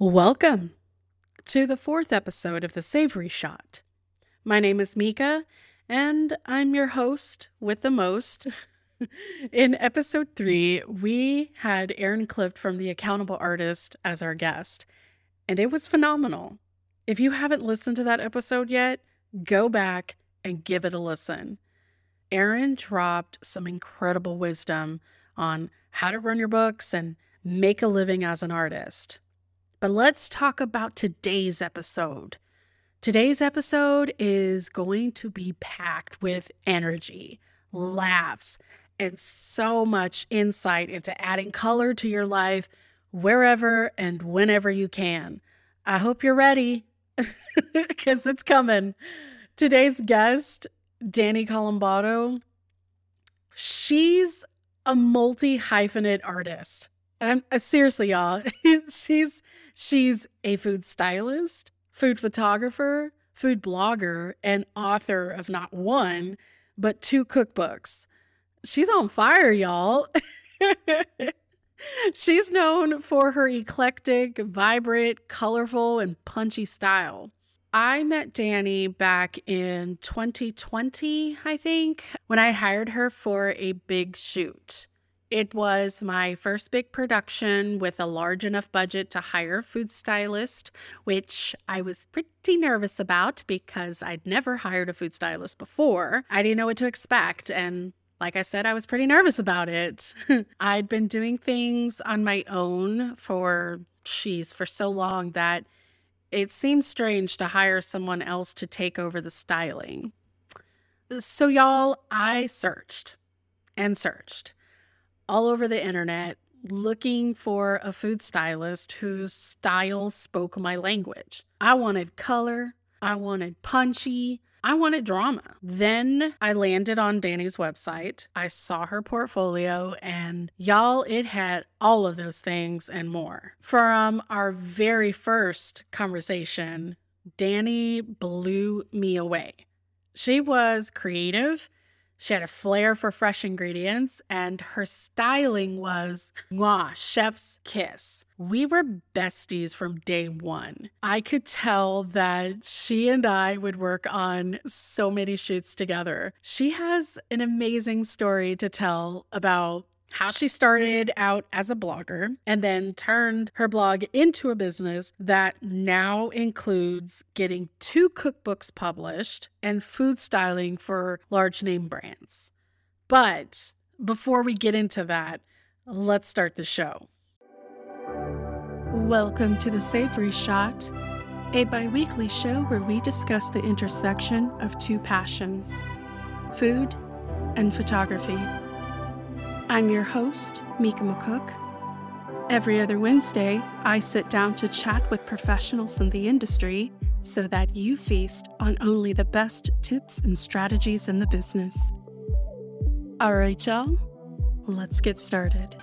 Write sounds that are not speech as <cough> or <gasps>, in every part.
Welcome to the fourth episode of The Savory Shot. My name is Mika, and I'm your host with the most. <laughs> In episode three, we had Aaron Clift from The Accountable Artist as our guest, and it was phenomenal. If you haven't listened to that episode yet, go back and give it a listen. Aaron dropped some incredible wisdom on how to run your books and make a living as an artist. But let's talk about today's episode. Today's episode is going to be packed with energy, laughs, and so much insight into adding color to your life wherever and whenever you can. I hope you're ready <laughs> because it's coming. Today's guest, Dani Colombatto, she's a multi hyphenate artist. I'm uh, seriously, y'all. <laughs> she's she's a food stylist, food photographer, food blogger, and author of not one, but two cookbooks. She's on fire, y'all. <laughs> She's known for her eclectic, vibrant, colorful, and punchy style. I met Dani back in 2020, I think, when I hired her for a big shoot. It was my first big production with a large enough budget to hire a food stylist, which I was pretty nervous about because I'd never hired a food stylist before. I didn't know what to expect, and like I said, I was pretty nervous about it. <laughs> I'd been doing things on my own for, she's for so long that it seemed strange to hire someone else to take over the styling. So, y'all, I searched and searched all over the internet looking for a food stylist whose style spoke my language. I wanted color, I wanted punchy, I wanted drama. Then I landed on Dani's website. I saw her portfolio, and y'all, it had all of those things and more. From our very first conversation, Dani blew me away. She was creative she had a flair for fresh ingredients, and her styling was mwah, chef's kiss. We were besties from day one. I could tell that she and I would work on so many shoots together. She has an amazing story to tell about how she started out as a blogger and then turned her blog into a business that now includes getting two cookbooks published and food styling for large name brands. But before we get into that, let's start the show. Welcome to the Savory Shot, a bi weekly show where we discuss the intersection of two passions food and photography. I'm your host, Mika McCook. Every other Wednesday, I sit down to chat with professionals in the industry so that you feast on only the best tips and strategies in the business. All right, y'all, let's get started.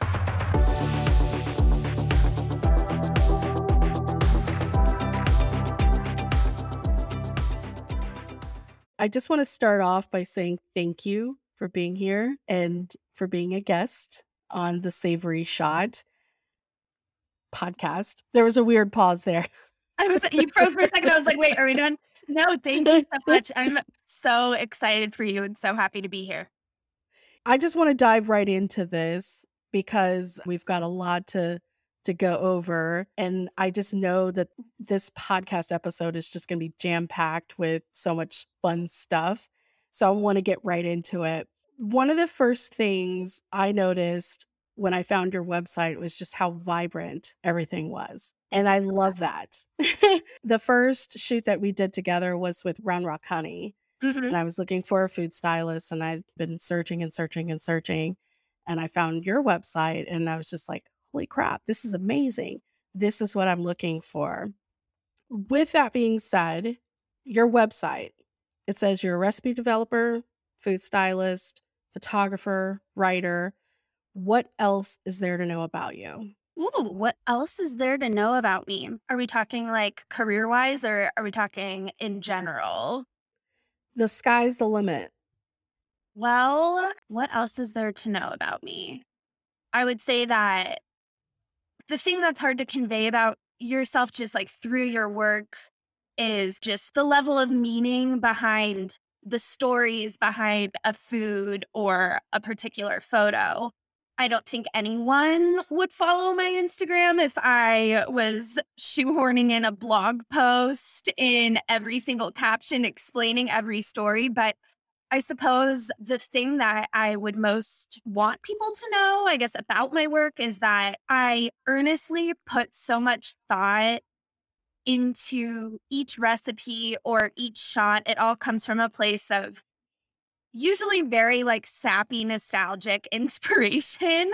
I just want to start off by saying thank you for being here and for being a guest on the Savory Shot podcast. There was a weird pause there. <laughs> I was you froze for a second. I was like, wait, are we done? No, thank you so much. I'm so excited for you and so happy to be here. I just want to dive right into this because we've got a lot to to go over and I just know that this podcast episode is just going to be jam packed with so much fun stuff. So I want to get right into it one of the first things I noticed when I found your website was just how vibrant everything was. And I love that. <laughs> the first shoot that we did together was with Round Rock Honey. Mm-hmm. And I was looking for a food stylist and I'd been searching and searching and searching. And I found your website and I was just like, holy crap, this is amazing. This is what I'm looking for. With that being said, your website, it says you're a recipe developer, food stylist, photographer, writer. What else is there to know about you? Ooh, what else is there to know about me? Are we talking like career wise or are we talking in general? The sky's the limit. Well, what else is there to know about me? I would say that the thing that's hard to convey about yourself just like through your work is just the level of meaning behind the stories behind a food or a particular photo. I don't think anyone would follow my Instagram if I was shoehorning in a blog post in every single caption explaining every story. But I suppose the thing that I would most want people to know, I guess, about my work is that I earnestly put so much thought into each recipe or each shot. It all comes from a place of usually very like sappy, nostalgic <laughs> inspiration.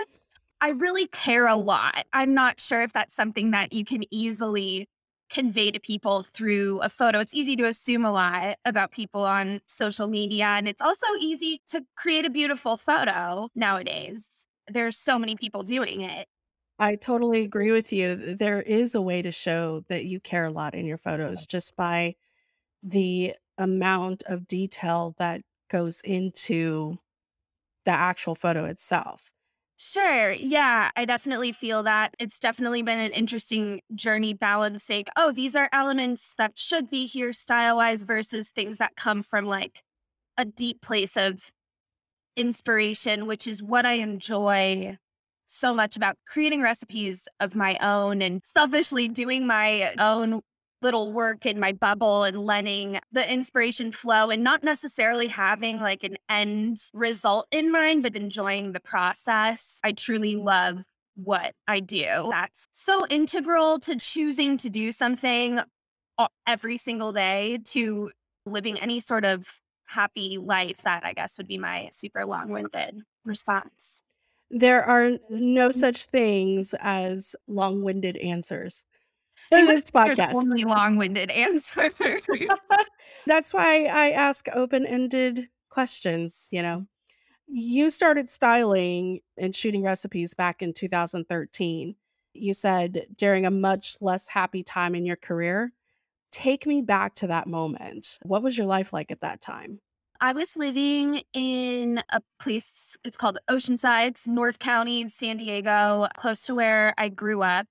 I really care a lot. I'm not sure if that's something that you can easily convey to people through a photo. It's easy to assume a lot about people on social media, and it's also easy to create a beautiful photo nowadays. There's so many people doing it. I totally agree with you. There is a way to show that you care a lot in your photos just by the amount of detail that goes into the actual photo itself. Sure. Yeah, I definitely feel that. It's definitely been an interesting journey balancing. Oh, these are elements that should be here style wise versus things that come from like a deep place of inspiration, which is what I enjoy so much about creating recipes of my own and selfishly doing my own little work in my bubble and letting the inspiration flow and not necessarily having like an end result in mind, but enjoying the process. I truly love what I do. That's so integral to choosing to do something uh, every single day to living any sort of happy life. That I guess would be my super long winded response. There are no such things as long winded answers in this <laughs> podcast. only long-winded <laughs> answer. <laughs> That's why I ask open-ended questions, you know. You started styling and shooting recipes back in 2013. You said during a much less happy time in your career. Take me back to that moment. What was your life like at that time? I was living in a place, it's called Oceanside, North County, San Diego, close to where I grew up.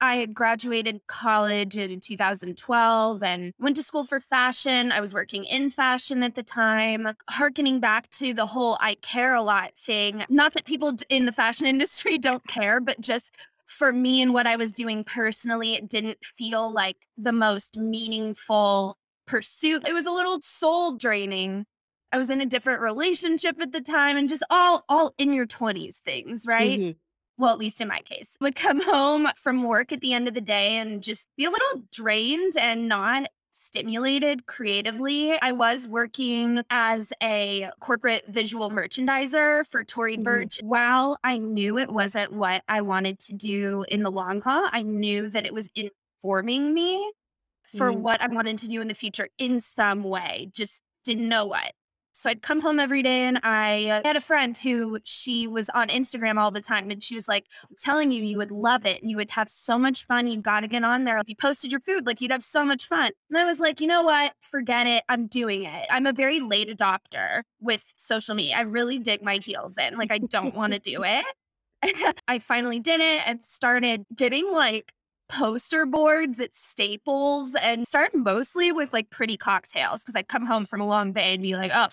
I graduated college in 2012 and went to school for fashion. I was working in fashion at the time, harkening back to the whole I care a lot thing. Not that people in the fashion <laughs> industry don't care, but just for me and what I was doing personally, it didn't feel like the most meaningful pursuit. It was a little soul draining. I was in a different relationship at the time and just all all in your 20s things, right? Mm-hmm well, at least in my case, would come <laughs> home from work at the end of the day and just be a little drained and not stimulated creatively. I was working as a corporate visual merchandiser for Tory mm-hmm. Burch. While I knew it wasn't what I wanted to do in the long haul, I knew that it was informing me for mm-hmm. what I wanted to do in the future in some way. Just didn't know what. So I'd come home every day and I had a friend who she was on Instagram all the time and she was like, I'm telling you, you would love it. You would have so much fun. You got to get on there. If you posted your food, like you'd have so much fun. And I was like, you know what? Forget it. I'm doing it. I'm a very late adopter with social media. I really dig my heels in. Like I don't want to do <laughs> it. <laughs> I finally did it and started getting like poster boards at Staples and started mostly with like pretty cocktails because I'd come home from a long day and be like, oh,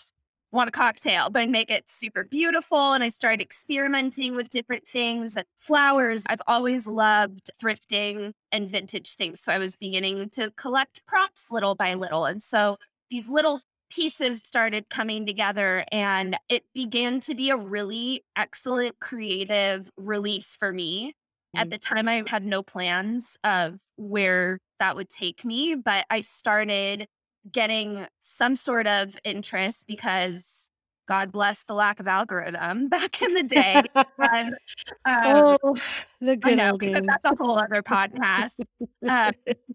want a cocktail, but I make it super beautiful. And I started experimenting with different things and flowers. I've always loved thrifting and vintage things. So I was beginning to collect props little by little. And so these little pieces started coming together and it began to be a really excellent creative release for me at mm-hmm. the time, I had no plans of where that would take me, but I started getting some sort of interest because God bless the lack of algorithm <laughs> back in the day. <laughs> um, oh, the good know, old days. That's a whole other podcast. uh,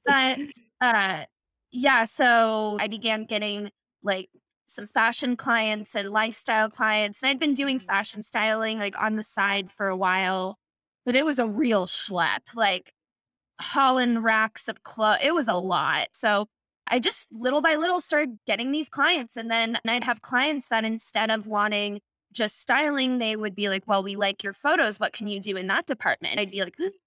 but <laughs> uh, yeah, so I began getting like some fashion clients and lifestyle clients, and I'd been doing mm-hmm. fashion styling like on the side for a while but it was a real schlep, like hauling racks of clothes. It was a lot. So I just little by little started getting these clients. And then I'd have clients that instead of wanting just styling, they would be like, Well, we like your photos. What can you do in that department? And I'd be like, <gasps>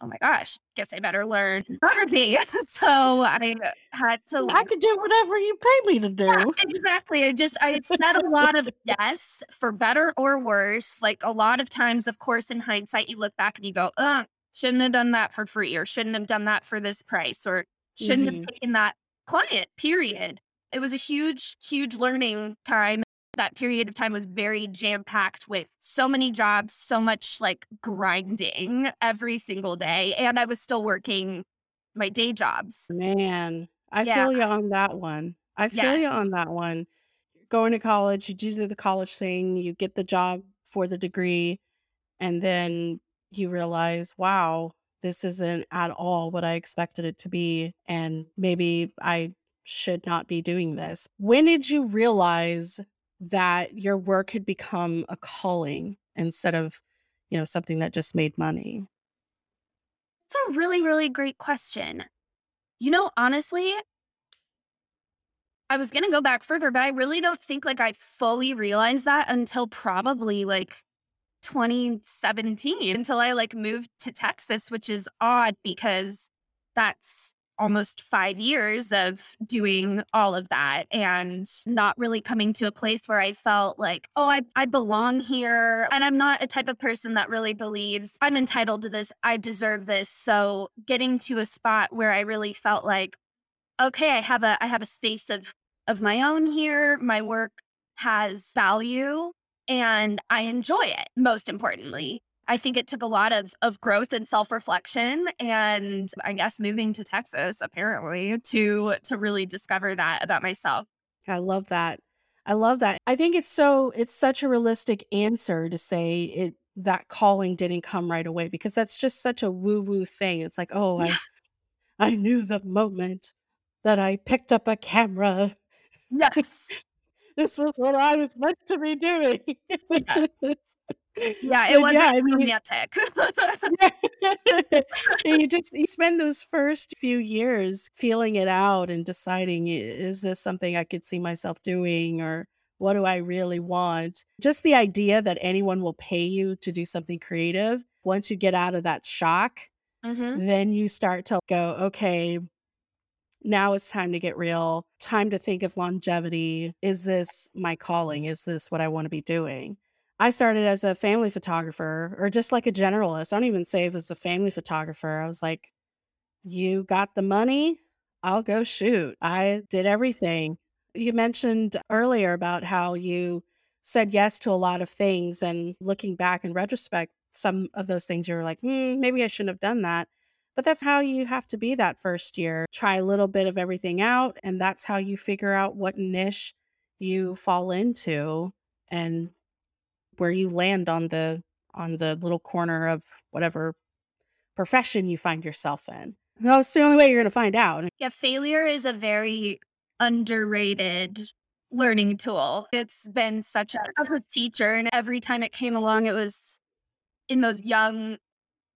oh my gosh, guess I better learn <laughs> photography. <laughs> so I had to. I could do whatever you pay me to do. Yeah, exactly. I just, I said a lot of <laughs> yes for better or worse. Like a lot of times, of course, in hindsight, you look back and you go, uh, shouldn't have done that for free or shouldn't have done that for this price or shouldn't mm-hmm. have taken that client, period. It was a huge, huge learning time that period of time was very jam packed with so many jobs, so much like grinding every single day. And I was still working my day jobs. Man, I yeah. feel you on that one. I feel yes. you on that one. Going to college, you do the college thing, you get the job for the degree, and then you realize, wow, this isn't at all what I expected it to be. And maybe I should not be doing this. When did you realize that your work had become a calling instead of, you know, something that just made money? It's a really, really great question. You know, honestly, I was going to go back further, but I really don't think like I fully realized that until probably like 2017 until I like moved to Texas, which is odd because that's almost five years of doing all of that and not really coming to a place where I felt like, oh, I, I belong here. And I'm not a type of person that really believes I'm entitled to this, I deserve this. So getting to a spot where I really felt like, okay, I have a I have a space of of my own here. My work has value and I enjoy it, most importantly. I think it took a lot of of growth and self-reflection and I guess moving to Texas apparently to to really discover that about myself. I love that. I love that. I think it's so it's such a realistic answer to say it that calling didn't come right away because that's just such a woo-woo thing. It's like, "Oh, I I knew the moment that I picked up a camera. Yes. This was what I was meant to be doing." Yeah. Yeah, it was yeah, I mean, romantic. <laughs> <laughs> you just you spend those first few years feeling it out and deciding is this something I could see myself doing or what do I really want? Just the idea that anyone will pay you to do something creative. Once you get out of that shock, mm-hmm. then you start to go, okay, now it's time to get real. Time to think of longevity. Is this my calling? Is this what I want to be doing? I started as a family photographer or just like a generalist. I don't even say it was a family photographer. I was like, you got the money, I'll go shoot. I did everything. You mentioned earlier about how you said yes to a lot of things. And looking back in retrospect, some of those things you're like, hmm, maybe I shouldn't have done that. But that's how you have to be that first year. Try a little bit of everything out. And that's how you figure out what niche you fall into and where you land on the on the little corner of whatever profession you find yourself in. That's the only way you're going to find out. Yeah, failure is a very underrated learning tool. It's been such a, a teacher, and every time it came along, it was in those young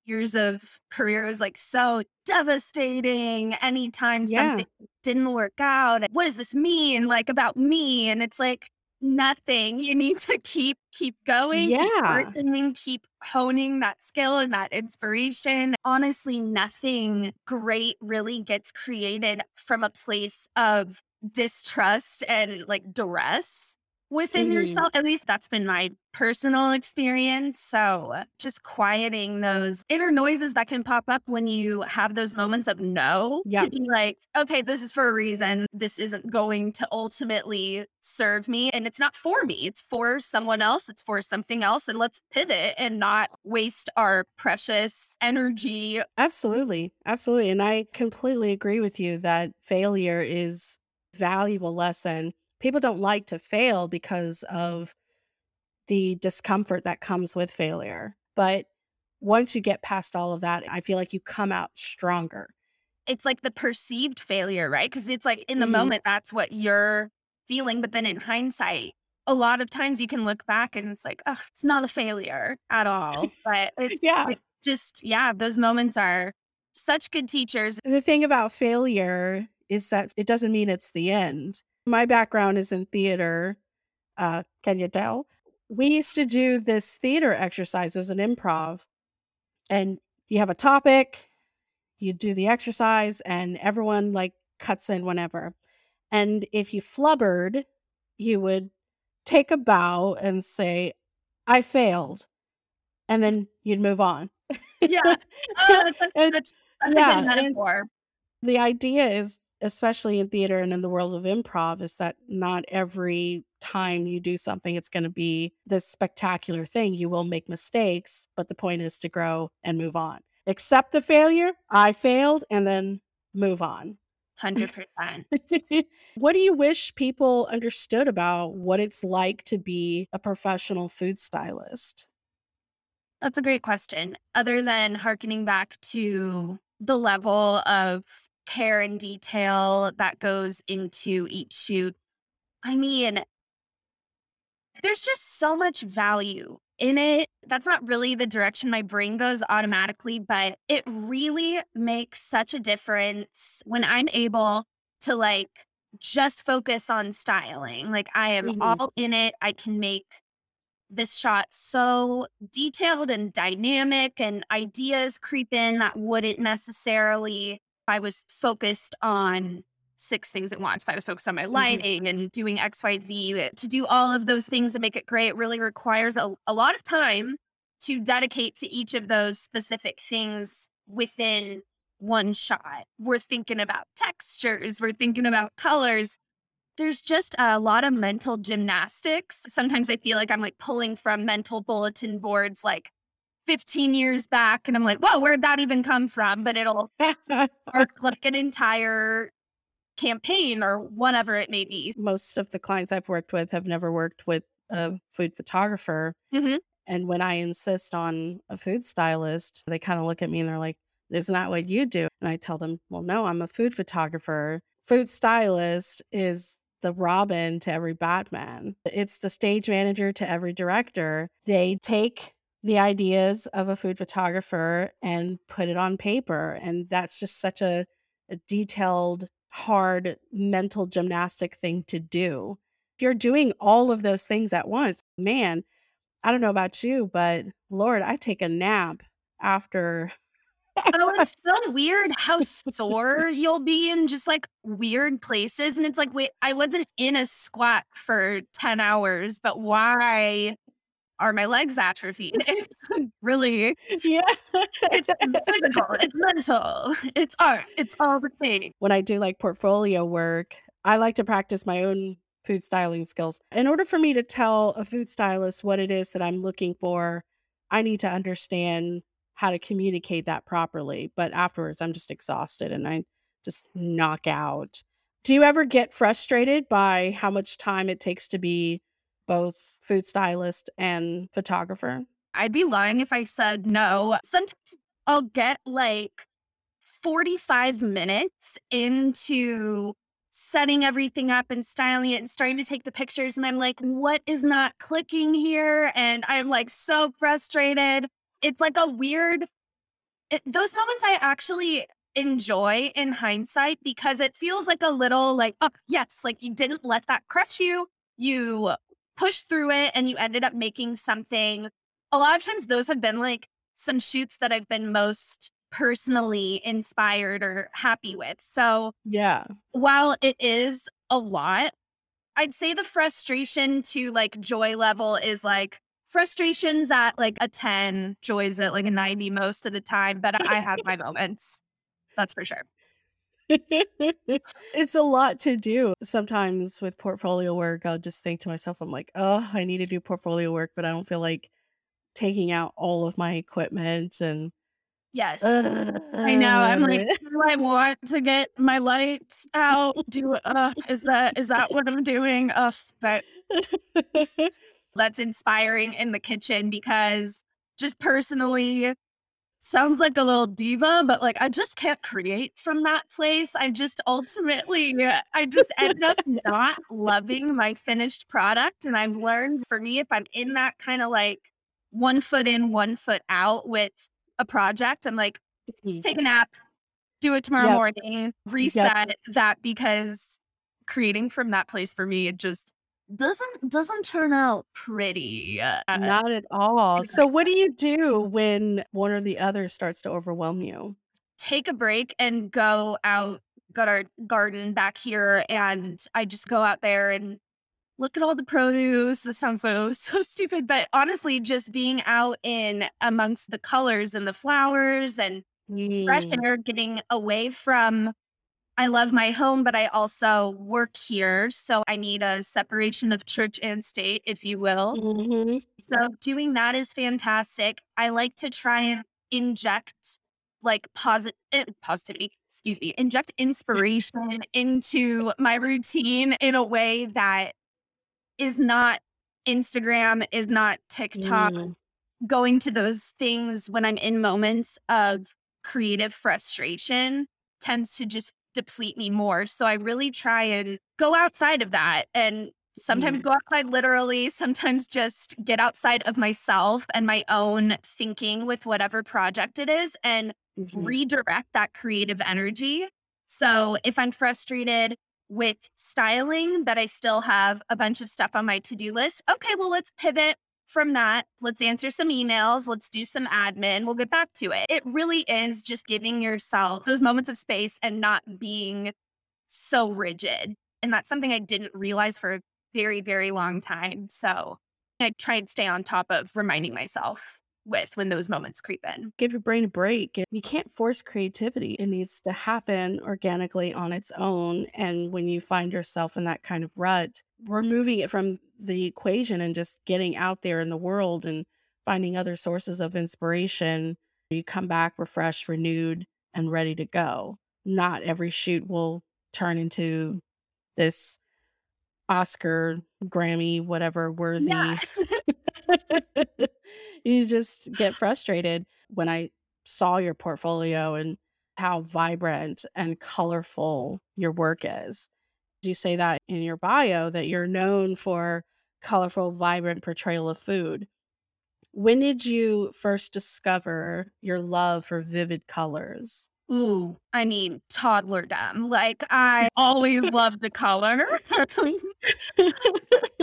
years of career was like so devastating anytime yeah. something didn't work out what does this mean like about me and it's like nothing. You need to keep keep going, keep Yeah. working, keep honing that skill and that inspiration. Honestly, nothing great really gets created from a place of distrust and like duress within mm-hmm. yourself. At least that's been my personal experience. So just quieting those inner noises that can pop up when you have those moments of no yep. to be like, okay, this is for a reason. This isn't going to ultimately serve me. And it's not for me, it's for someone else, it's for something else. And let's pivot and not waste our precious energy. Absolutely. Absolutely. And I completely agree with you that failure is valuable lesson people don't like to fail because of the discomfort that comes with failure. But once you get past all of that, I feel like you come out stronger. It's like the perceived failure, right? Because it's like in the mm-hmm. moment, that's what you're feeling. But then in hindsight, a lot of times you can look back and it's like, oh, it's not a failure at all. But <laughs> it's yeah. Like just, yeah, those moments are such good teachers. The thing about failure is that it doesn't mean it's the end. My background is in theater. Uh, can you tell? We used to do this theater exercise. It was an improv. And you have a topic, you do the exercise, and everyone like cuts in whenever. And if you flubbered, you would take a bow and say, I failed. And then you'd move on. Yeah. <laughs> Oh, that's, that's, that's a yeah, good and the idea is, especially in theater and in the world of improv, is that not every time you do something, it's going to be this spectacular thing. You will make mistakes, but the point is to grow and move on. Accept the failure. I failed, and then move on. 100%. <laughs> what do you wish people understood about what it's like to be a professional food stylist? That's a great question. Other than harkening back to the level of care and detail that goes into each shoot, I mean, there's just so much value in it. That's not really the direction my brain goes automatically, but it really makes such a difference when I'm able to like just focus on styling. Like I am Mhm. all in it. I can make this shot so detailed and dynamic and ideas creep in that wouldn't necessarily I was focused on six things at once. If I was focused on my Mhm. lighting and doing XYZ, to do all of those things and make it great really requires a, a lot of time to dedicate to each of those specific things within one shot. We're thinking about textures, we're thinking about colors. There's just a lot of mental gymnastics. Sometimes I feel like I'm like pulling from mental bulletin boards like 15 years back, and I'm like, whoa, where'd that even come from? But it'll spark <laughs> like an entire campaign or whatever it may be. Most of the clients I've worked with have never worked with a food photographer. Mhm. And when I insist on a food stylist, they kind of look at me and they're like, Isn't that what you do? And I tell them, Well, no, I'm a food photographer. Food stylist is the Robin to every Batman, it's the stage manager to every director. They take the ideas of a food photographer and put it on paper. And that's just such a, a detailed, hard mental gymnastic thing to do. If you're doing all of those things at once, man, I don't know about you, but Lord, I take a nap after. Oh, it's <laughs> so weird how sore you'll be in just like weird places. And it's like, wait, I wasn't in a squat for 10 hours, but why are my legs atrophied? <laughs> It's <laughs> really, yeah. it's <laughs> physical, it's mental, it's art, it's all the things. when I do like portfolio work, I like to practice my own food styling skills. In order for me to tell a food stylist what it is that I'm looking for, I need to understand how to communicate that properly. But afterwards, I'm just exhausted and I just knock out. Do you ever get frustrated by how much time it takes to be both food stylist and photographer? I'd be lying if I said no. Sometimes I'll get like 45 minutes into setting everything up and styling it and starting to take the pictures. And I'm like, what is not clicking here? And I'm like so frustrated. It's like a weird, it, those moments I actually enjoy in hindsight because it feels like a little like, oh, yes, like you didn't let that crush you. You pushed through it and you ended up making something. A lot of times, those have been like some shoots that I've been most personally inspired or happy with. So Yeah. while it is a lot, I'd say the frustration to like joy level is like frustrations at like a 10, joys at like a 90 most of the time, but I have my moments. That's for sure. <laughs> <laughs> it's a lot to do. Sometimes with portfolio work, I'll just think to myself, I'm like, oh, I need to do portfolio work, but I don't feel like taking out all of my equipment and Yes. I know. I'm like, do I want to get my lights out? Do uh is that is that what I'm doing? Uh but <laughs> that's inspiring in the kitchen because just personally sounds like a little diva, but like I just can't create from that place. I just ultimately uh, I just end up not loving my finished product. And I've learned for me, if I'm in that kind of like one foot in, one foot out with a project, I'm like, mm-hmm. take a nap, do it tomorrow Yep. morning, reset that because creating from that place for me, it just doesn't doesn't turn out pretty. Uh, Not at all. So what do you do when one or the other starts to overwhelm you? take a break and go out, got our garden back here, and I just go out there and look at all the produce. This sounds so <laughs> so stupid, but honestly, just being out in amongst the colors and the flowers and fresh Mm, air, getting away from I love my home, but I also work here. So I need a separation of church and state, if you will. mhm, So doing that is fantastic. I like to try and inject like posit- eh, positivity, excuse me, inject inspiration into my routine in a way that is not Instagram, is not TikTok, mm, going to those things when I'm in moments of creative frustration tends to just deplete me more. So I really try and go outside of that and sometimes mm, go outside literally, sometimes just get outside of myself and my own thinking with whatever project it is and mhm. redirect that creative energy. So if I'm frustrated with styling, that I still have a bunch of stuff on my to do list, okay, well, let's pivot from that. Let's answer some emails. Let's do some admin. We'll get back to it. It really is just giving yourself those moments of space and not being so rigid. And that's something I didn't realize for a very, very long time. So I try and stay on top of reminding myself with when those moments creep in. Give your brain a break. You can't force creativity. It needs to happen organically on its own. And when you find yourself in that kind of rut, removing it from the equation and just getting out there in the world and finding other sources of inspiration, you come back refreshed, renewed, and ready to go. Not every shoot will turn into this Oscar, Grammy, whatever Yeah. worthy <laughs> <laughs> you just get frustrated when I saw your portfolio and how vibrant and colorful your work is. You say that in your bio that you're known for colorful, vibrant portrayal of food. When did you first discover your love for vivid colors? Ooh, I mean, toddlerdom. Like, I <laughs> always loved the color. <laughs>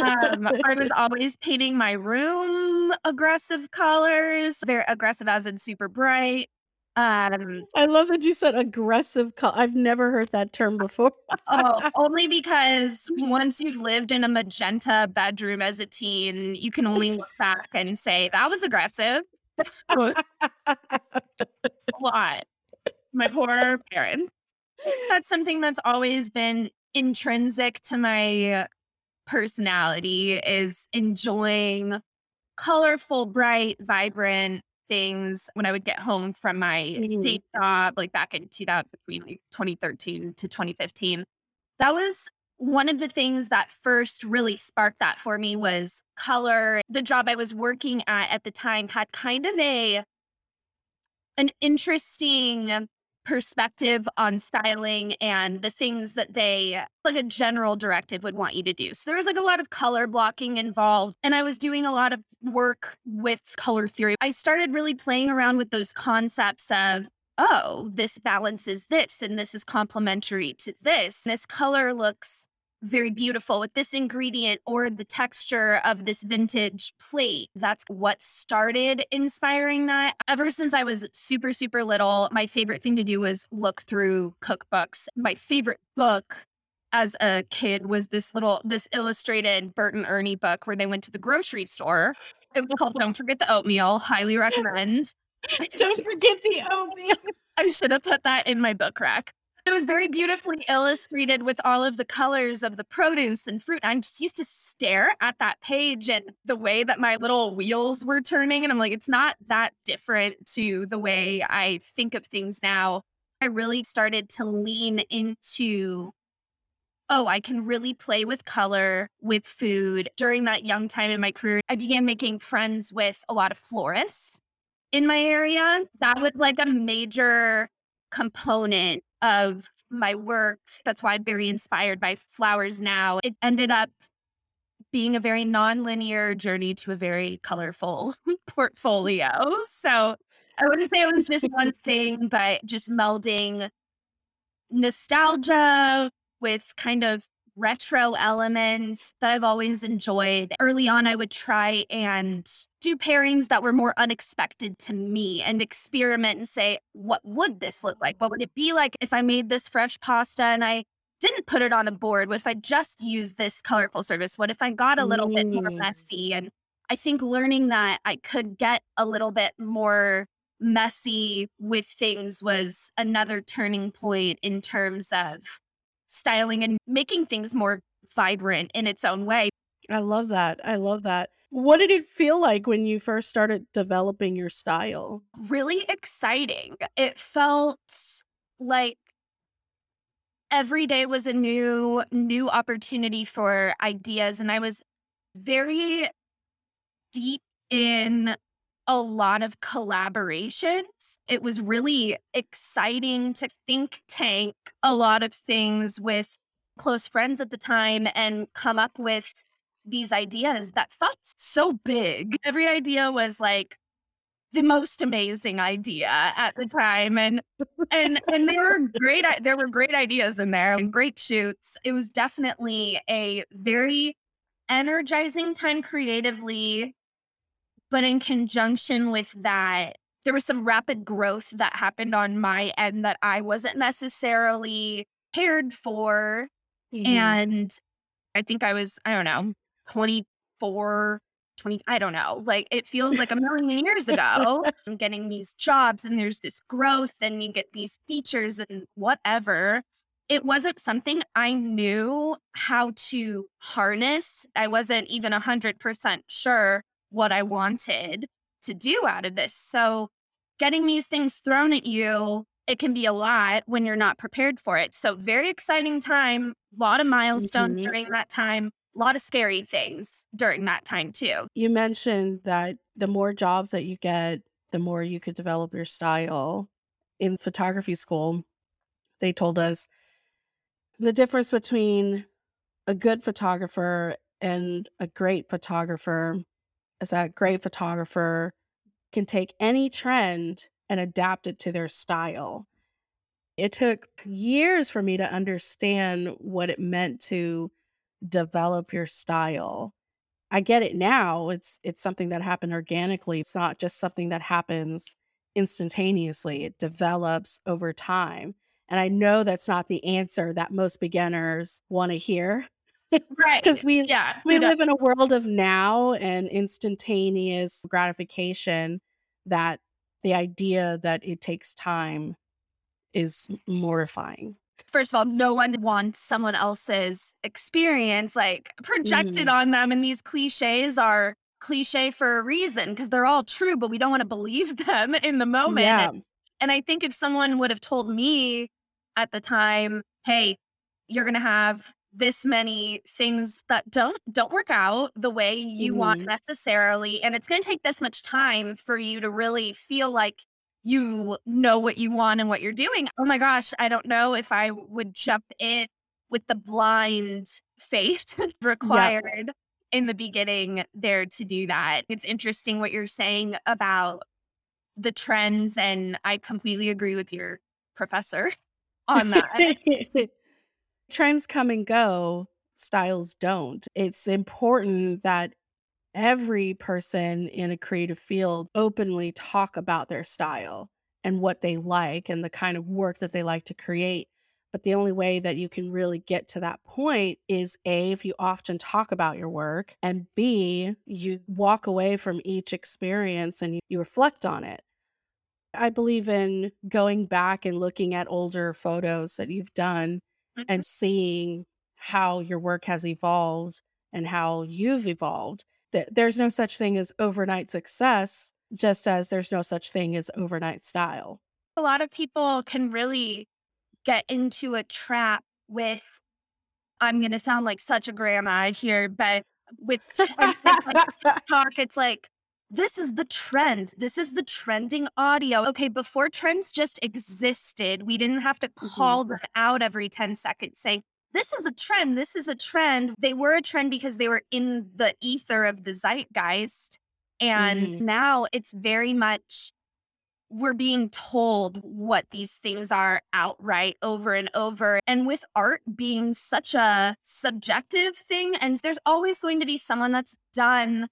Um, I was <laughs> always painting my room aggressive colors, very aggressive as in super bright. Um, I love that you said aggressive color. I've never heard that term before. oh, <laughs> only because once you've lived in a magenta bedroom as a teen, you can only look back and say, that was aggressive. It's <laughs> a lot. My poor parents. That's something that's always been intrinsic to my personality is enjoying colorful, bright, vibrant things when I would get home from my Mhm. day job, like back in 2000, between like 2013 to 2015. That was one of the things that first really sparked that for me was color. The job I was working at at the time had kind of a an interesting perspective on styling and the things that they like a general directive would want you to do. So there was like a lot of color blocking involved and I was doing a lot of work with color theory. I started really playing around with those concepts of oh, this balances this and this is complementary to this. This color looks very beautiful with this ingredient or the texture of this vintage plate. That's what started inspiring that. Ever since I was super, super little, my favorite thing to do was look through cookbooks. My favorite book as a kid was this little, this illustrated Bert and Ernie book where they went to the grocery store. It was called Don't Forget the Oatmeal. Highly <laughs> recommend. Don't forget the <laughs> oatmeal. I should have put that in my book rack. It was very beautifully illustrated with all of the colors of the produce and fruit. I just used to stare at that page and the way that my little wheels were turning. And I'm like, it's not that different to the way I think of things now. I really started to lean into, oh, I can really play with color, with food. During that young time in my career, I began making friends with a lot of florists in my area. That was like a major component of my work. That's why I'm very inspired by flowers now. It ended up being a very non-linear journey to a very colorful <laughs> portfolio. So I wouldn't say it was just one <laughs> thing, but just melding nostalgia with kind of retro elements that I've always enjoyed. Early on, I would try and do pairings that were more unexpected to me and experiment and say, what would this look like? What would it be like if I made this fresh pasta and I didn't put it on a board? What if I just used this colorful service? What if I got a little mm. bit more mm. messy? And I think learning that I could get a little bit more messy with things was another turning point in terms of styling and making things more vibrant in its own way. I love that. I love that. What did it feel like when you first started developing your style? Really exciting. It felt like every day was a new new opportunity for ideas and I was very deep in a lot of collaborations. It was really exciting to think tank a lot of things with close friends at the time and come up with these ideas that felt so big. Every idea was like the most amazing idea at the time and and and there were great there were great ideas in there and great shoots. It was definitely a very energizing time creatively but in conjunction with that, there was some rapid growth that happened on my end that I wasn't necessarily prepared for. Mm-hmm. And I think I was, I don't know, 24, 20, I don't know. Like it feels like a million years ago. <laughs> I'm getting these jobs and there's this growth and you get these features and whatever. It wasn't something I knew how to harness. I wasn't even 100% sure what I wanted to do out of this. So, getting these things thrown at you, it can be a lot when you're not prepared for it. So, very exciting time, a lot of milestones mm-hmm. during that time, a lot of scary things during that time, too. You mentioned that the more jobs that you get, the more you could develop your style. In photography school, they told us the difference between a good photographer and a great photographer is that great photographer can take any trend and adapt it to their style. It took years for me to understand what it meant to develop your style. I get it now. It's it's something that happened organically. It's not just something that happens instantaneously. It develops over time. And I know that's not the answer that most beginners want to hear right because we yeah we live in a world of now and instantaneous gratification that the idea that it takes time is mortifying first of all no one wants someone else's experience like projected mm. on them and these cliches are cliche for a reason because they're all true but we don't want to believe <laughs> them in the moment yeah. and, and i think if someone would have told me at the time hey you're going to have this many things that don't don't work out the way you mm-hmm. want necessarily and it's going to take this much time for you to really feel like you know what you want and what you're doing. Oh my gosh i don't know if i would jump in with the blind faith <laughs> required in the beginning there to do that. It's interesting what you're saying about the trends and i completely agree with your professor <laughs> on that <laughs> trends come and go, styles don't. It's important that every person in a creative field openly talk about their style and what they like and the kind of work that they like to create. But the only way that you can really get to that point is A, if you often talk about your work, and B, you walk away from each experience and you, reflect on it. I believe in going back and looking at older photos that you've done mm-hmm. and seeing how your work has evolved and how you've evolved. That there's no such thing as overnight success, just as there's no such thing as overnight style. A lot of people can really get into a trap with I'm going to sound like such a grandma here, but with <laughs> talk, it's like this is the trend. This is the trending audio. Okay, before trends just existed, we didn't have to mm-hmm. call mm-hmm. them out every 10 seconds saying, this is a trend. This is a trend. They were a trend because they were in the ether of the zeitgeist. And mm-hmm. now it's very much we're being told what these things are outright over and over. And with art being such a subjective thing, and there's always going to be someone that's done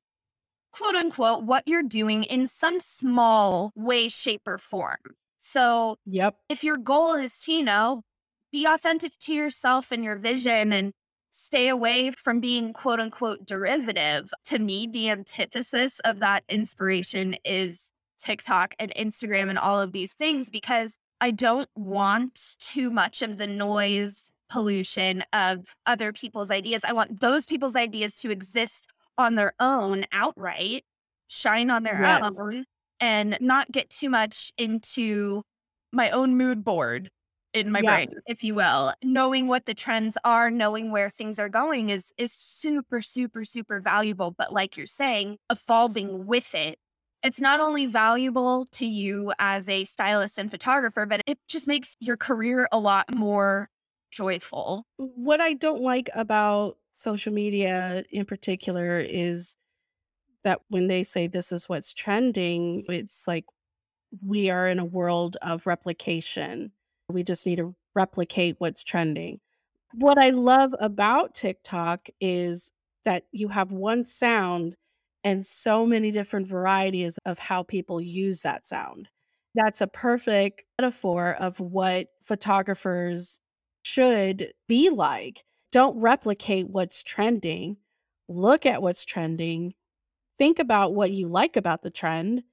quote unquote what you're doing in some small way, shape, or form. So, yep. If your goal is to, you know, be authentic to yourself and your vision and stay away from being quote unquote derivative, to me, the antithesis of that inspiration is TikTok and Instagram and all of these things because I don't want too much of the noise pollution of other people's ideas. I want those people's ideas to exist on their own outright, shine on their yes. own, and not get too much into my own mood board in my yeah. brain, if you will. Knowing what the trends are, knowing where things are going is is super, super, super valuable. But like you're saying, evolving with it it's not only valuable to you as a stylist and photographer, but it just makes your career a lot more joyful. What I don't like about social media in particular is that when they say this is what's trending, it's like we are in a world of replication. We just need to replicate what's trending. What I love about TikTok is that you have one sound and so many different varieties of how people use that sound. That's a perfect metaphor of what photographers should be like. Don't replicate what's trending, look at what's trending, think about what you like about the trend,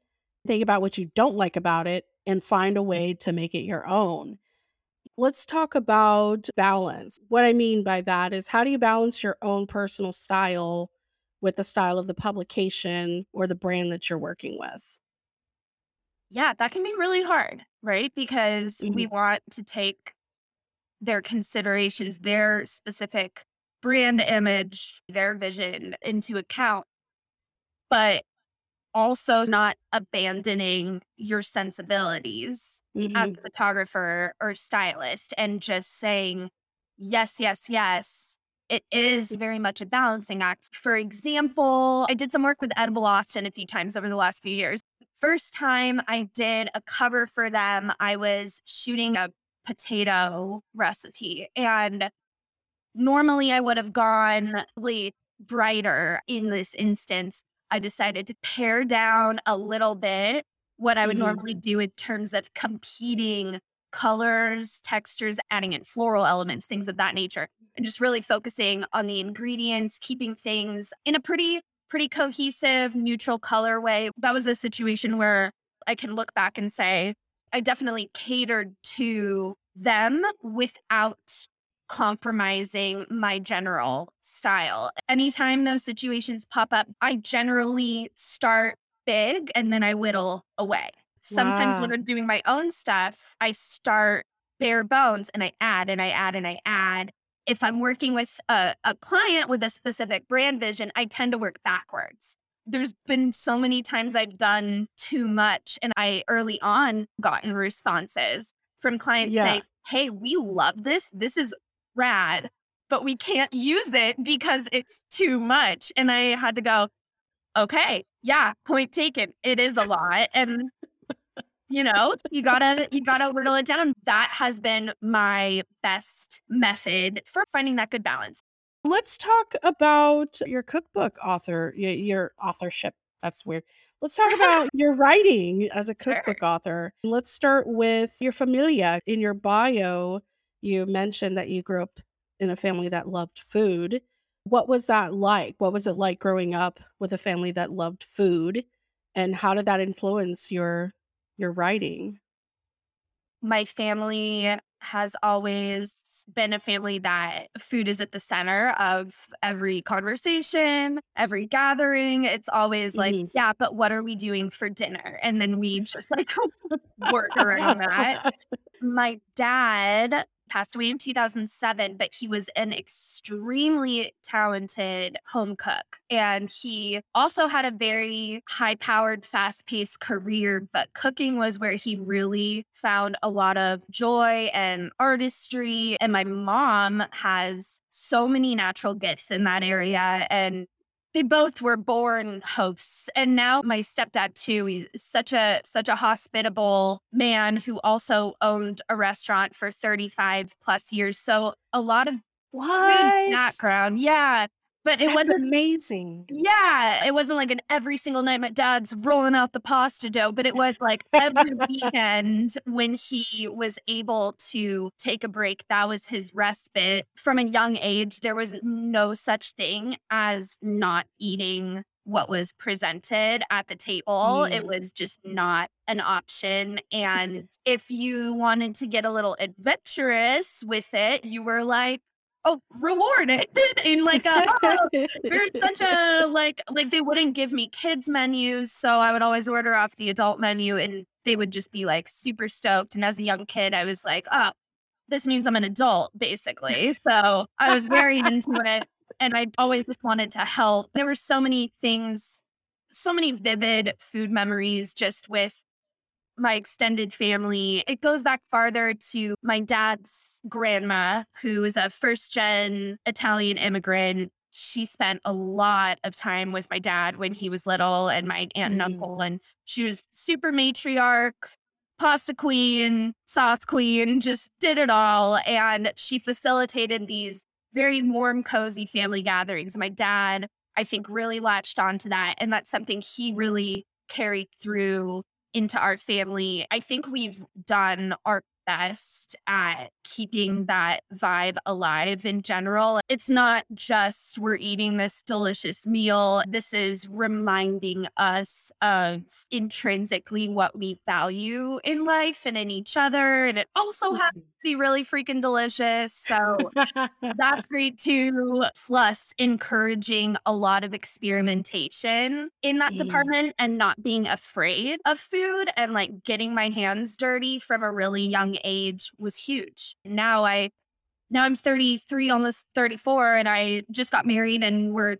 think about what you don't like about it, and find a way to make it your own. Let's talk about balance. What I mean by that is how do you balance your own personal style with the style of the publication or the brand that you're working with. Yeah, that can be really hard, right? Because mm-hmm. we want to take their considerations, their specific brand image, their vision into account, but also not abandoning your sensibilities mm-hmm. as a photographer or stylist and just saying, yes, yes, yes, it is very much a balancing act. For example, I did some work with Edible Austin a few times over the last few years. First time I did a cover for them, I was shooting a potato recipe. And normally I would have gone really brighter in this instance. I decided to pare down a little bit what I would mm-hmm. normally do in terms of competing colors, textures, adding in floral elements, things of that nature and just really focusing on the ingredients, keeping things in a pretty, pretty cohesive, neutral color way. That was a situation where I can look back and say, I definitely catered to them without compromising my general style. Anytime those situations pop up, I generally start big and then I whittle away. Sometimes wow. when I'm doing my own stuff, I start bare bones and I add and I add and I add if I'm working with a, a client with a specific brand vision, I tend to work backwards. There's been so many times I've done too much, and I early on gotten responses from clients yeah. saying, Hey, we love this. This is rad, but we can't use it because it's too much. And I had to go, Okay, yeah, point taken. It is a lot. And you know you gotta you gotta whittle it down that has been my best method for finding that good balance let's talk about your cookbook author your authorship that's weird. Let's talk <laughs> about your writing as a cookbook sure. author let's start with your familia. In your bio you mentioned that you grew up in a family that loved food. What was that like? What was it like growing up with a family that loved food? And how did that influence your your writing? My family has always been a family that food is at the center of every conversation, every gathering. It's always like, mm-hmm. yeah, but what are we doing for dinner? And then we just like <laughs> work around <laughs> that. My dad passed away in 2007, but he was an extremely talented home cook. And he also had a very high powered, fast paced career, but cooking was where he really found a lot of joy and artistry. And my mom has so many natural gifts in that area. And they both were born hosts and now my stepdad too he's such a such a hospitable man who also owned a restaurant for 35 plus years so a lot of what? background yeah but it That's wasn't amazing. yeah it wasn't like an every single night my dad's rolling out the pasta dough but it was like every weekend when he was able to take a break that was his respite from a young age there was no such thing as not eating what was presented at the table it Mm. was just not an option <laughs> and if you wanted to get a little adventurous with it you were like oh rewarded <laughs> in like a oh, <laughs> we're such a like like they wouldn't give me kids menus so i would always order off the adult menu and they would just be like super stoked and as a young kid i was like oh this means i'm an adult basically so i was very into <laughs> it and i always just wanted to help. There were so many things so many vivid food memories just with my extended family. It goes back farther to my dad's grandma, who is a first gen Italian immigrant. She spent a lot of time with my dad when he was little and my aunt and Mhm. uncle. And she was super matriarch, pasta queen, sauce queen, just did it all. And she facilitated these very warm, cozy family gatherings. My dad, I think, really latched onto that. And that's something he really carried through into our family. I think we've done our best at keeping that vibe alive in general. It's not just we're eating this delicious meal. This is reminding us of intrinsically what we value in life and in each other. And it also has to be really freaking delicious. So <laughs> that's great too. Plus, encouraging a lot of experimentation in that Mm. department and not being afraid of food and like getting my hands dirty from a really young age was huge. Now I, now I'm 33, almost 34, and I just got married and we're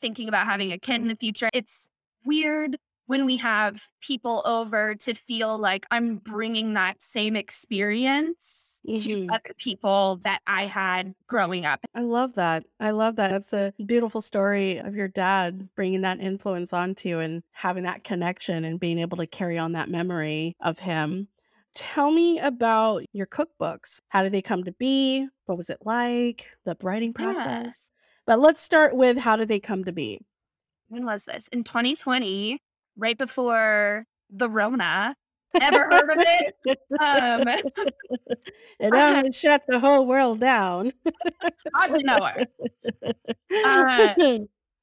thinking about having a kid in the future. It's weird when we have people over to feel like I'm bringing that same experience Mhm. to other people that I had growing up. I love that. I love that. That's a beautiful story of your dad bringing that influence onto you and having that connection and being able to carry on that memory of him. Tell me about your cookbooks. How did they come to be? What was it like? The writing Yeah. process? But let's start with how did they come to be? When was this? In 2020, right before the Rona. Ever heard of it? Um, <laughs> <laughs> it almost shut the whole world down. I don't know her. Uh, <laughs>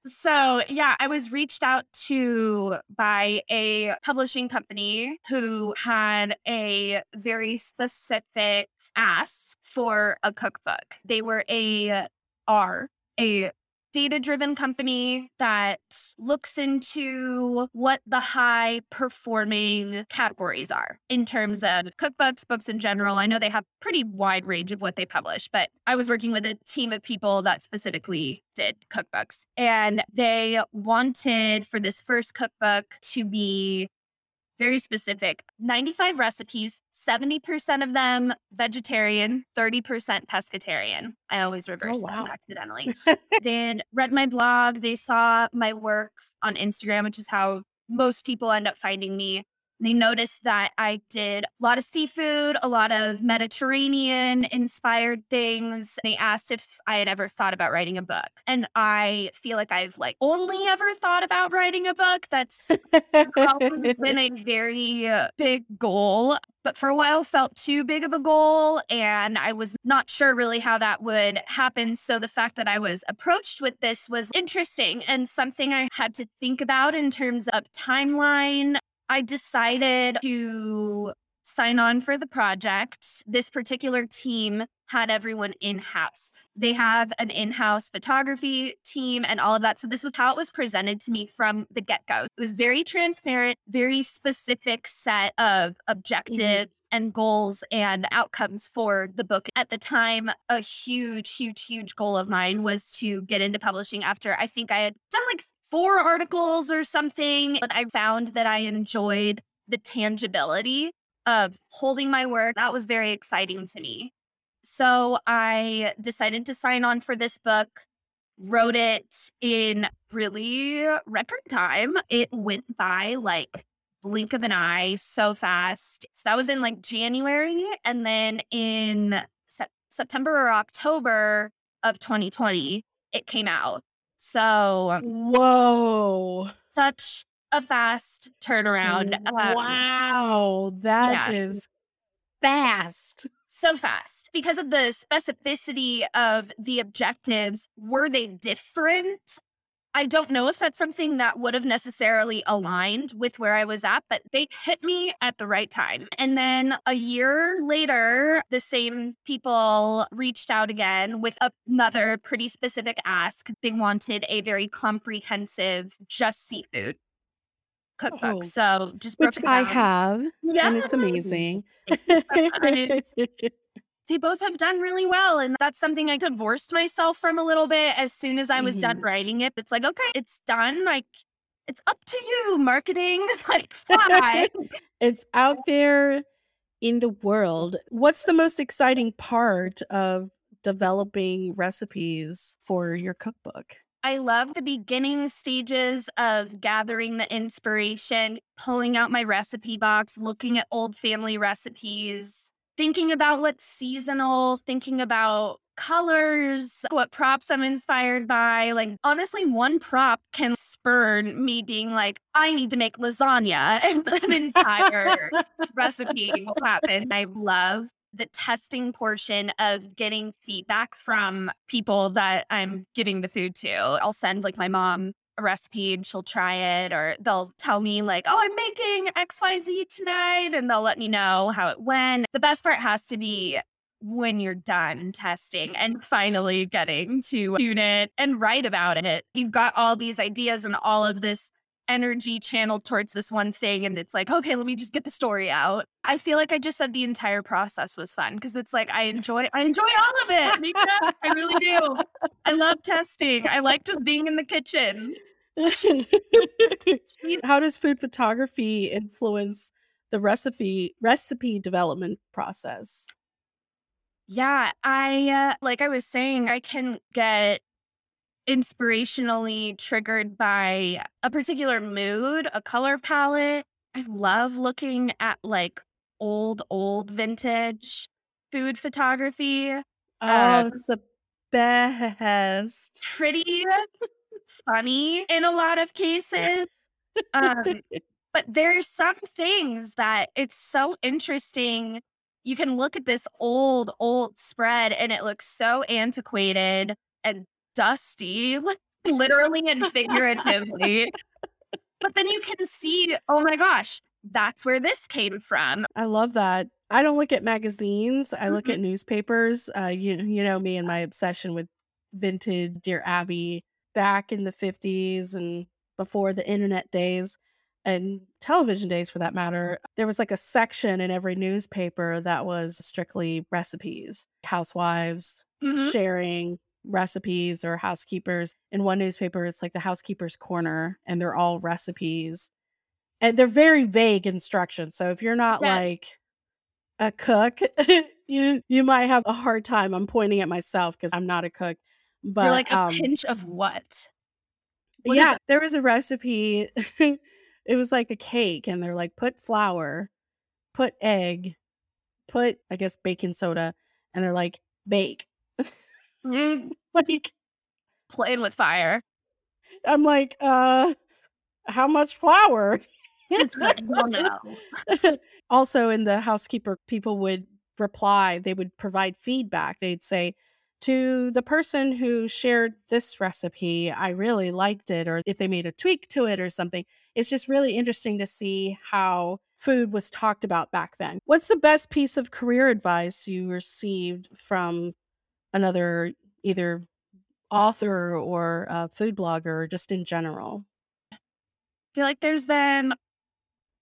So, yeah, I was reached out to by a publishing company who had a very specific ask for a cookbook. They were a are a data driven company that looks into what the high performing categories are in terms of cookbooks, books in general. I know they have pretty wide range of what they publish, but I was working with a team of people that specifically did cookbooks and they wanted for this first cookbook to be very specific. 95 recipes 70% of them vegetarian 30% pescatarian. I always oh, reverse Oh, wow. that accidentally. <laughs> They read my blog. They saw my work on instagram which is how most people end up finding me they noticed that I did a lot of seafood, a lot of Mediterranean inspired things. They asked if I had ever thought about writing a book. And I feel like I've like only ever thought about writing a book. That's <laughs> been a very uh, big goal, but for a while felt too big of a goal. And I was not sure really how that would happen. So the fact that I was approached with this was interesting and something I had to think about in terms of timeline. I decided to sign on for the project. This particular team had everyone in house. They have an in house photography team and all of that. So, this was how it was presented to me from the get go. It was very transparent, very specific set of mm-hmm. objectives and goals and outcomes for the book. At the time, a huge, huge, huge goal of mine was to get into publishing after I think I had done like four articles or something. But I found that I enjoyed the tangibility of holding my work. That was very exciting to me. So I decided to sign on for this book. wrote it in really record time. It went by like blink of an eye so fast. So that was in like January. And then in se- September or October of 2020, it came out. So, whoa. Such a fast turnaround. Um, wow. That yeah. is fast so fast because of the specificity of the objectives. Were they different? I don't know if that's something that would have necessarily aligned with where I was at, but they hit me at the right time. And then a year later, the same people reached out again with another pretty specific ask. They wanted a very comprehensive, just seafood cookbook. Oh, so just which I have, yeah, and it's amazing. <laughs> <laughs> they both have done really well, and that's something I divorced myself from a little bit as soon as I was mm-hmm. done writing it. It's like, okay, it's done. Like it's up to you, marketing. <laughs> Like fly. <laughs> it's out there in the world. What's the most exciting part of developing recipes for your cookbook? I love the beginning stages of gathering the inspiration, pulling out my recipe box, looking at old family recipes, thinking about what's seasonal, thinking about colors, what props I'm inspired by. Like, honestly, one prop can spur me being like, I need to make lasagna, <laughs> and an entire recipe will happen. I love the testing portion of getting feedback from people that I'm giving the food to. I'll send like my mom a recipe and she'll try it, or they'll tell me, like, oh, I'm making XYZ tonight, and they'll let me know how it went. The best part has to be when you're done testing and finally getting to tune it and write about it. You've got all these ideas and all of this energy channeled towards this one thing and it's like okay let me just get the story out. I feel like i just said the entire process was fun because it's like i enjoy i enjoy all of it i really do. I love testing i like just being in the kitchen. <laughs> How does food photography influence the recipe recipe development process? Yeah i uh, like i was saying i can get inspirationally triggered by a particular mood, a color palette. I love looking at like old, old vintage food photography. Oh, uh, it's the best. Pretty funny in a lot of cases. Um, <laughs> but there's some things that it's so interesting. You can look at this old, old spread and it looks so antiquated and dusty, like literally and figuratively. but then you can see, oh my gosh, that's where this came from. I love that. I don't look at magazines. I look mm-hmm. at newspapers. Uh, you you know me and my obsession with vintage Dear Abby back in the 50s and before the internet days and television days for that matter. There was like a section in every newspaper that was strictly recipes, housewives mm-hmm. sharing recipes or housekeepers. In one newspaper, it's like the housekeeper's corner, and they're all recipes. And they're very vague instructions. So if you're not yes. like a cook, <laughs> you you might have a hard time. I'm pointing at myself because I'm not a cook. But you're like a um, pinch of what? what yeah, there was a recipe. <laughs> it was like a cake, and they're like, put flour, put egg, put I guess baking soda, and they're like, bake. Mm, <laughs> like <laughs> playing with fire. I'm like, uh, how much flour? <laughs> also, in the housekeeper, people would reply, they would provide feedback. They'd say, to the person who shared this recipe, I really liked it, or if they made a tweak to it or something. It's just really interesting to see how food was talked about back then. What's the best piece of career advice you received from another either author or a food blogger or just in general? I feel like there's been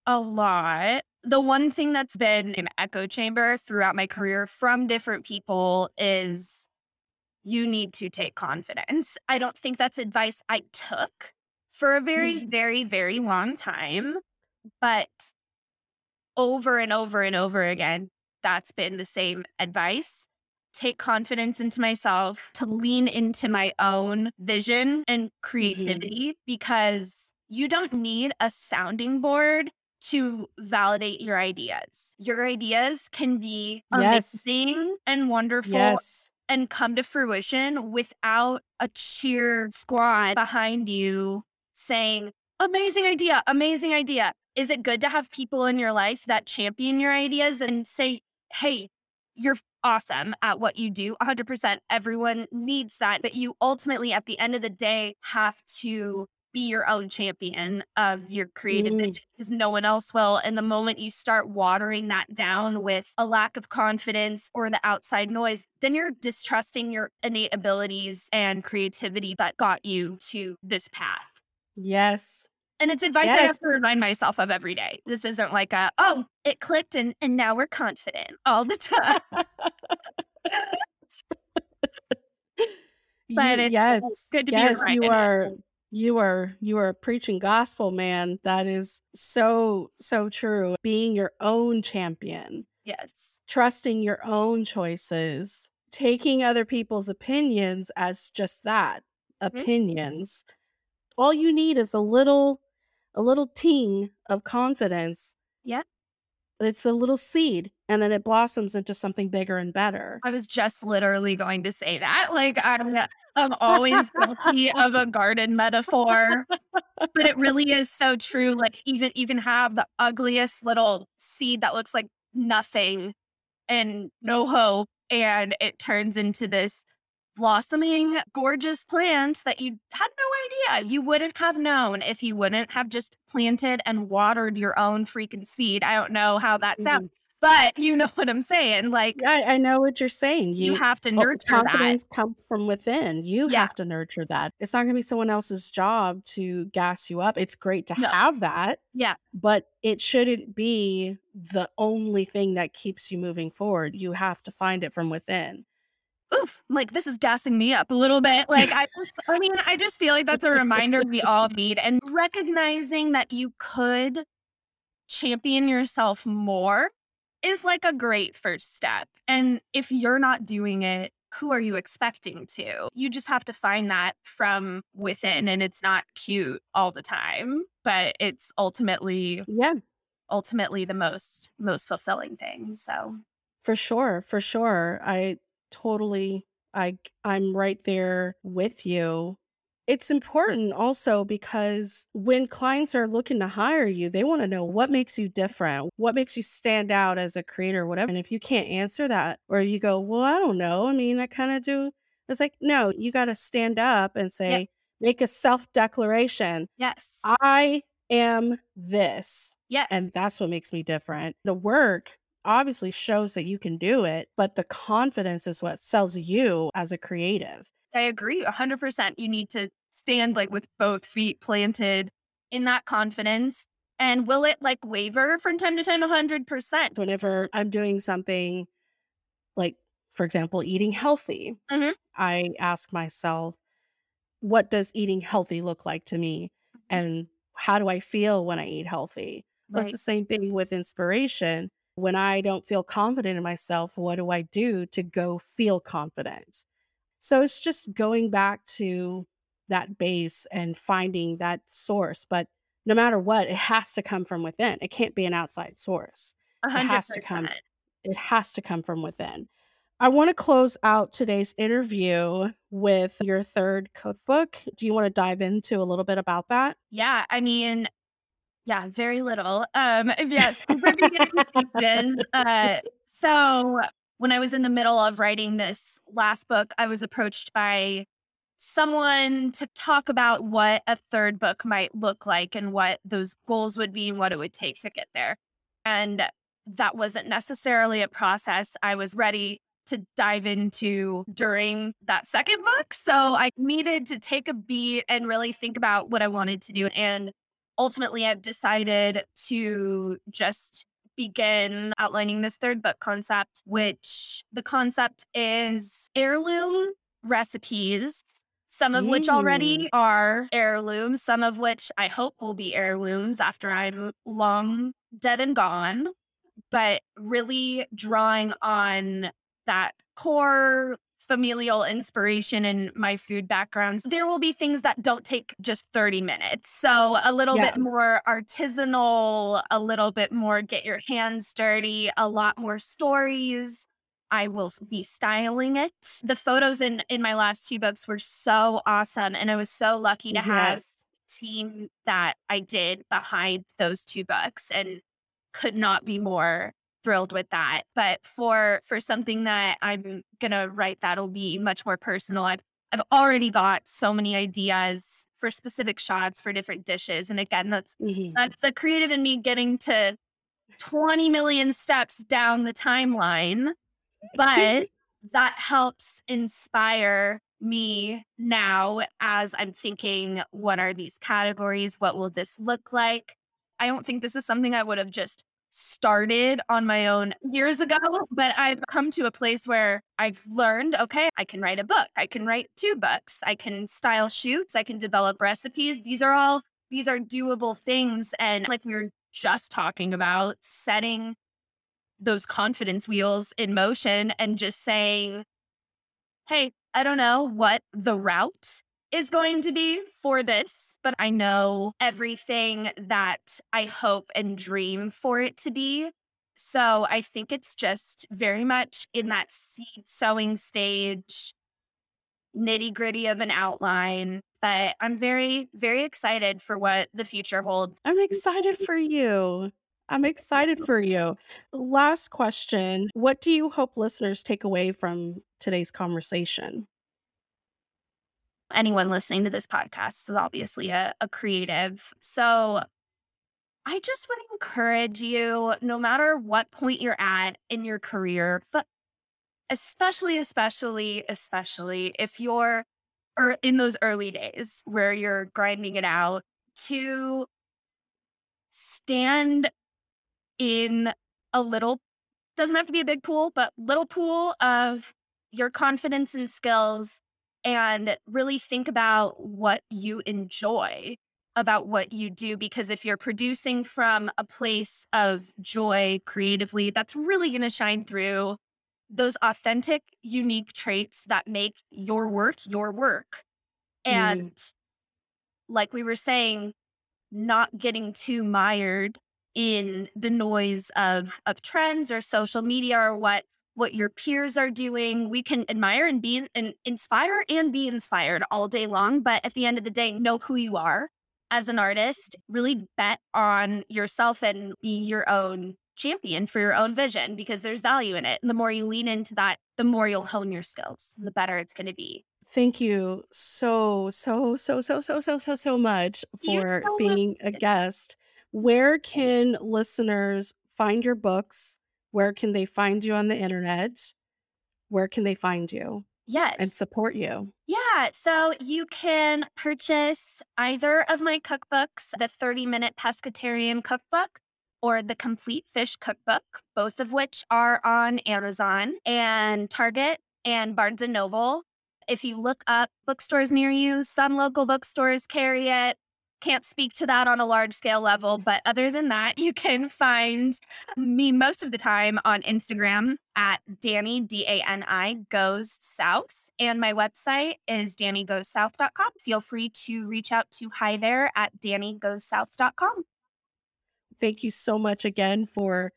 a lot. The one thing that's been an echo chamber throughout my career from different people is you need to take confidence. I don't think that's advice I took for a very, <laughs> very, very long time. But over and over and over again, that's been the same advice take confidence into myself, to lean into my own vision and creativity mm-hmm. because you don't need a sounding board to validate your ideas. Your ideas can be yes. amazing and wonderful yes. and come to fruition without a cheer squad behind you saying, amazing idea, amazing idea. Is it good to have people in your life that champion your ideas and say, hey, you're awesome at what you do 100% everyone needs that but you ultimately at the end of the day have to be your own champion of your creative mm. because no one else will. And the moment you start watering that down with a lack of confidence or the outside noise, then you're distrusting your innate abilities and creativity that got you to this path. Yes. And it's advice yes. I have to remind myself of every day. This isn't like a, oh, it clicked and, and now we're confident all the time. <laughs> but it's, yes, it's good to yes, be you are you are you are preaching gospel, man. That is so so true. Being your own champion. Yes. Trusting your own choices, taking other people's opinions as just that, mm-hmm. opinions. All you need is a little a little ting of confidence. Yeah. It's a little seed and then it blossoms into something bigger and better. I was just literally going to say that. Like I'm <laughs> I'm always guilty of a garden metaphor, but it really is so true. Like even you can have the ugliest little seed that looks like nothing and no hope, and it turns into this blossoming, gorgeous plant that you had no idea you wouldn't have known if you wouldn't have just planted and watered your own freaking seed. I don't know how that sounds. Mm-hmm but you know <laughs> what I'm saying. Like, I, I know what you're saying. You, you have to nurture confidence that. comes from within. You yeah. have to nurture that. It's not going to be someone else's job to gas you up. It's great to no. have that. Yeah. But it shouldn't be the only thing that keeps you moving forward. You have to find it from within. Oof, like this is gassing me up a little bit. Like I <laughs> just I mean, I just feel like that's a reminder we all need and recognizing that you could champion yourself more is like a great first step. And if you're not doing it, who are you expecting to? You just have to find that from within and it's not cute all the time, but it's ultimately yeah, ultimately the most most fulfilling thing. So For sure, for sure. I totally I I'm right there with you it's hmm. important also because when clients are looking to hire you, they want to know what makes you different, what makes you stand out as a creator, whatever. And if you can't answer that, or you go, Well, I don't know. I mean, I kind of do. It's like, no, you got to stand up and say, yep. make a self declaration. Yes. I am this. Yes. And that's what makes me different. The work obviously shows that you can do it, but the confidence is what sells you as a creative. I agree 100%. You need to stand like with both feet planted in that confidence. And will it like waver from time to time 100%? Whenever I'm doing something like, for example, eating healthy, mm-hmm. I ask myself, what does eating healthy look like to me? Mm-hmm. And how do I feel when I eat healthy? Right. That's the same thing with inspiration. When I don't feel confident in myself, what do I do to go feel confident? So it's just going back to that base and finding that source. But no matter what, it has to come from within. It can't be an outside source. 100%. It has to come. It has to come from within. I want to close out today's interview with your third cookbook. Do you want to dive into a little bit about that? Yeah, I mean, yeah, very little. Um, <laughs> yes, uh, so when I was in the middle of writing this last book, I was approached by someone to talk about what a third book might look like and what those goals would be and what it would take to get there. And that wasn't necessarily a process I was ready to dive into during that second book. So I needed to take a beat and really think about what I wanted to do. And ultimately, I've decided to just begin outlining this third book concept, which the concept is heirloom recipes. Some of which already are heirlooms, some of which I hope will be heirlooms after I'm long dead and gone. But really drawing on that core familial inspiration and my food backgrounds, there will be things that don't take just 30 minutes. So a little Yeah. bit more artisanal, a little bit more get your hands dirty, a lot more stories. I will be styling it. The photos in in my last two books were so awesome and I was so lucky to have Yes. team that I did behind those two books and could not be more thrilled with that. But for for something that I'm gonna write that'll be much more personal, I've I've already got so many ideas for specific shots for different dishes. And again, that's Mhm. that's the creative in me getting to 20 million steps down the timeline. But <laughs> that helps inspire me now as I'm thinking, what are these categories? What will this look like? I don't think this is something I would have just started on my own years ago, <laughs> but I've come to a place where I've learned okay, I can write a book, I can write two books, I can style shoots, I can develop recipes. These are all these are doable things and like we were just talking about setting those confidence wheels in motion and just saying, hey, I don't know what the route is going to be for this, but I know everything that I hope and dream for it to be. So I think it's just very much in that seed sowing stage, nitty gritty of an outline. But I'm very, very excited for what the future holds. I'm excited for you. I'm excited for you. Last question. What do you hope listeners take away from today's conversation? Anyone listening to this podcast is obviously a, a creative. So I just would encourage you, no matter what point you're at in your career, but especially, especially, especially if you're or in those early days where you're grinding it out, to stand in a little doesn't have to be a big pool, but little pool of your confidence and skills and really think about what you enjoy about what you do because if you're producing from a place of joy creatively that's really going to shine through those authentic unique traits that make your work your work. And mm. like we were saying not getting too mired in the noise of of trends or social media or what what your peers are doing. We can admire and be and inspire and be inspired all day long, but at the end of the day, know who you are as an artist. Really bet on yourself and be your own champion for your own vision because there's value in it. And the more you lean into that, the more you'll hone your skills, the better it's going to be. Thank you so, so, so, so, so, so, so, so much for so being a guest. Where can listeners find your books? Where can they find you on the internet? Where can they find you Yes. and support you? Yeah, so you can purchase either of my cookbooks, the 30 minute pescatarian cookbook or the complete fish cookbook, both of which are on Amazon and Target and Barnes and Noble. If you look up bookstores near you, some local bookstores carry it. Can't speak to that on a large scale level, but other than that, you can find me most of the time on Instagram at Dani, D A N I, goes south. And my website is danigoessouth.com. Feel free to reach out to hi there at danigoessouth.com. Thank you so much again for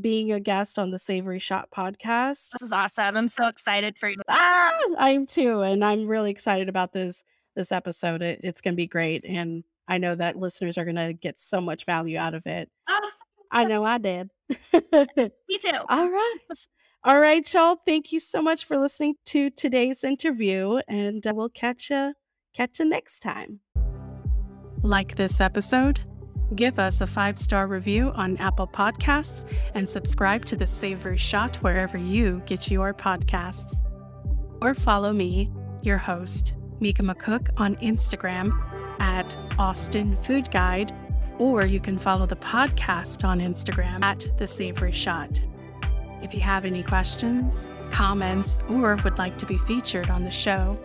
being a guest on the Savory Shot podcast. This is awesome. I'm so excited for you. Ah, I am too, and I'm really excited about this this episode. It, it's going to be great, and I know that listeners are going to get so much value out of it. Oh, I know I did. <laughs> me too. <laughs> All right. <laughs> All right, y'all. Thank you so much for listening to today's interview, and uh, we'll catch you catch you next time. Like this episode? Give us a five star review on Apple Podcasts and subscribe to the Savory Shot wherever you get your podcasts. Or follow me, your host, Mika McCook, on Instagram at Austin Food Guide, or you can follow the podcast on Instagram at The Savory Shot. If you have any questions, comments, or would like to be featured on the show,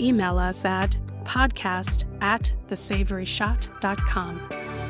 email us at podcast at thesavoryshot.com.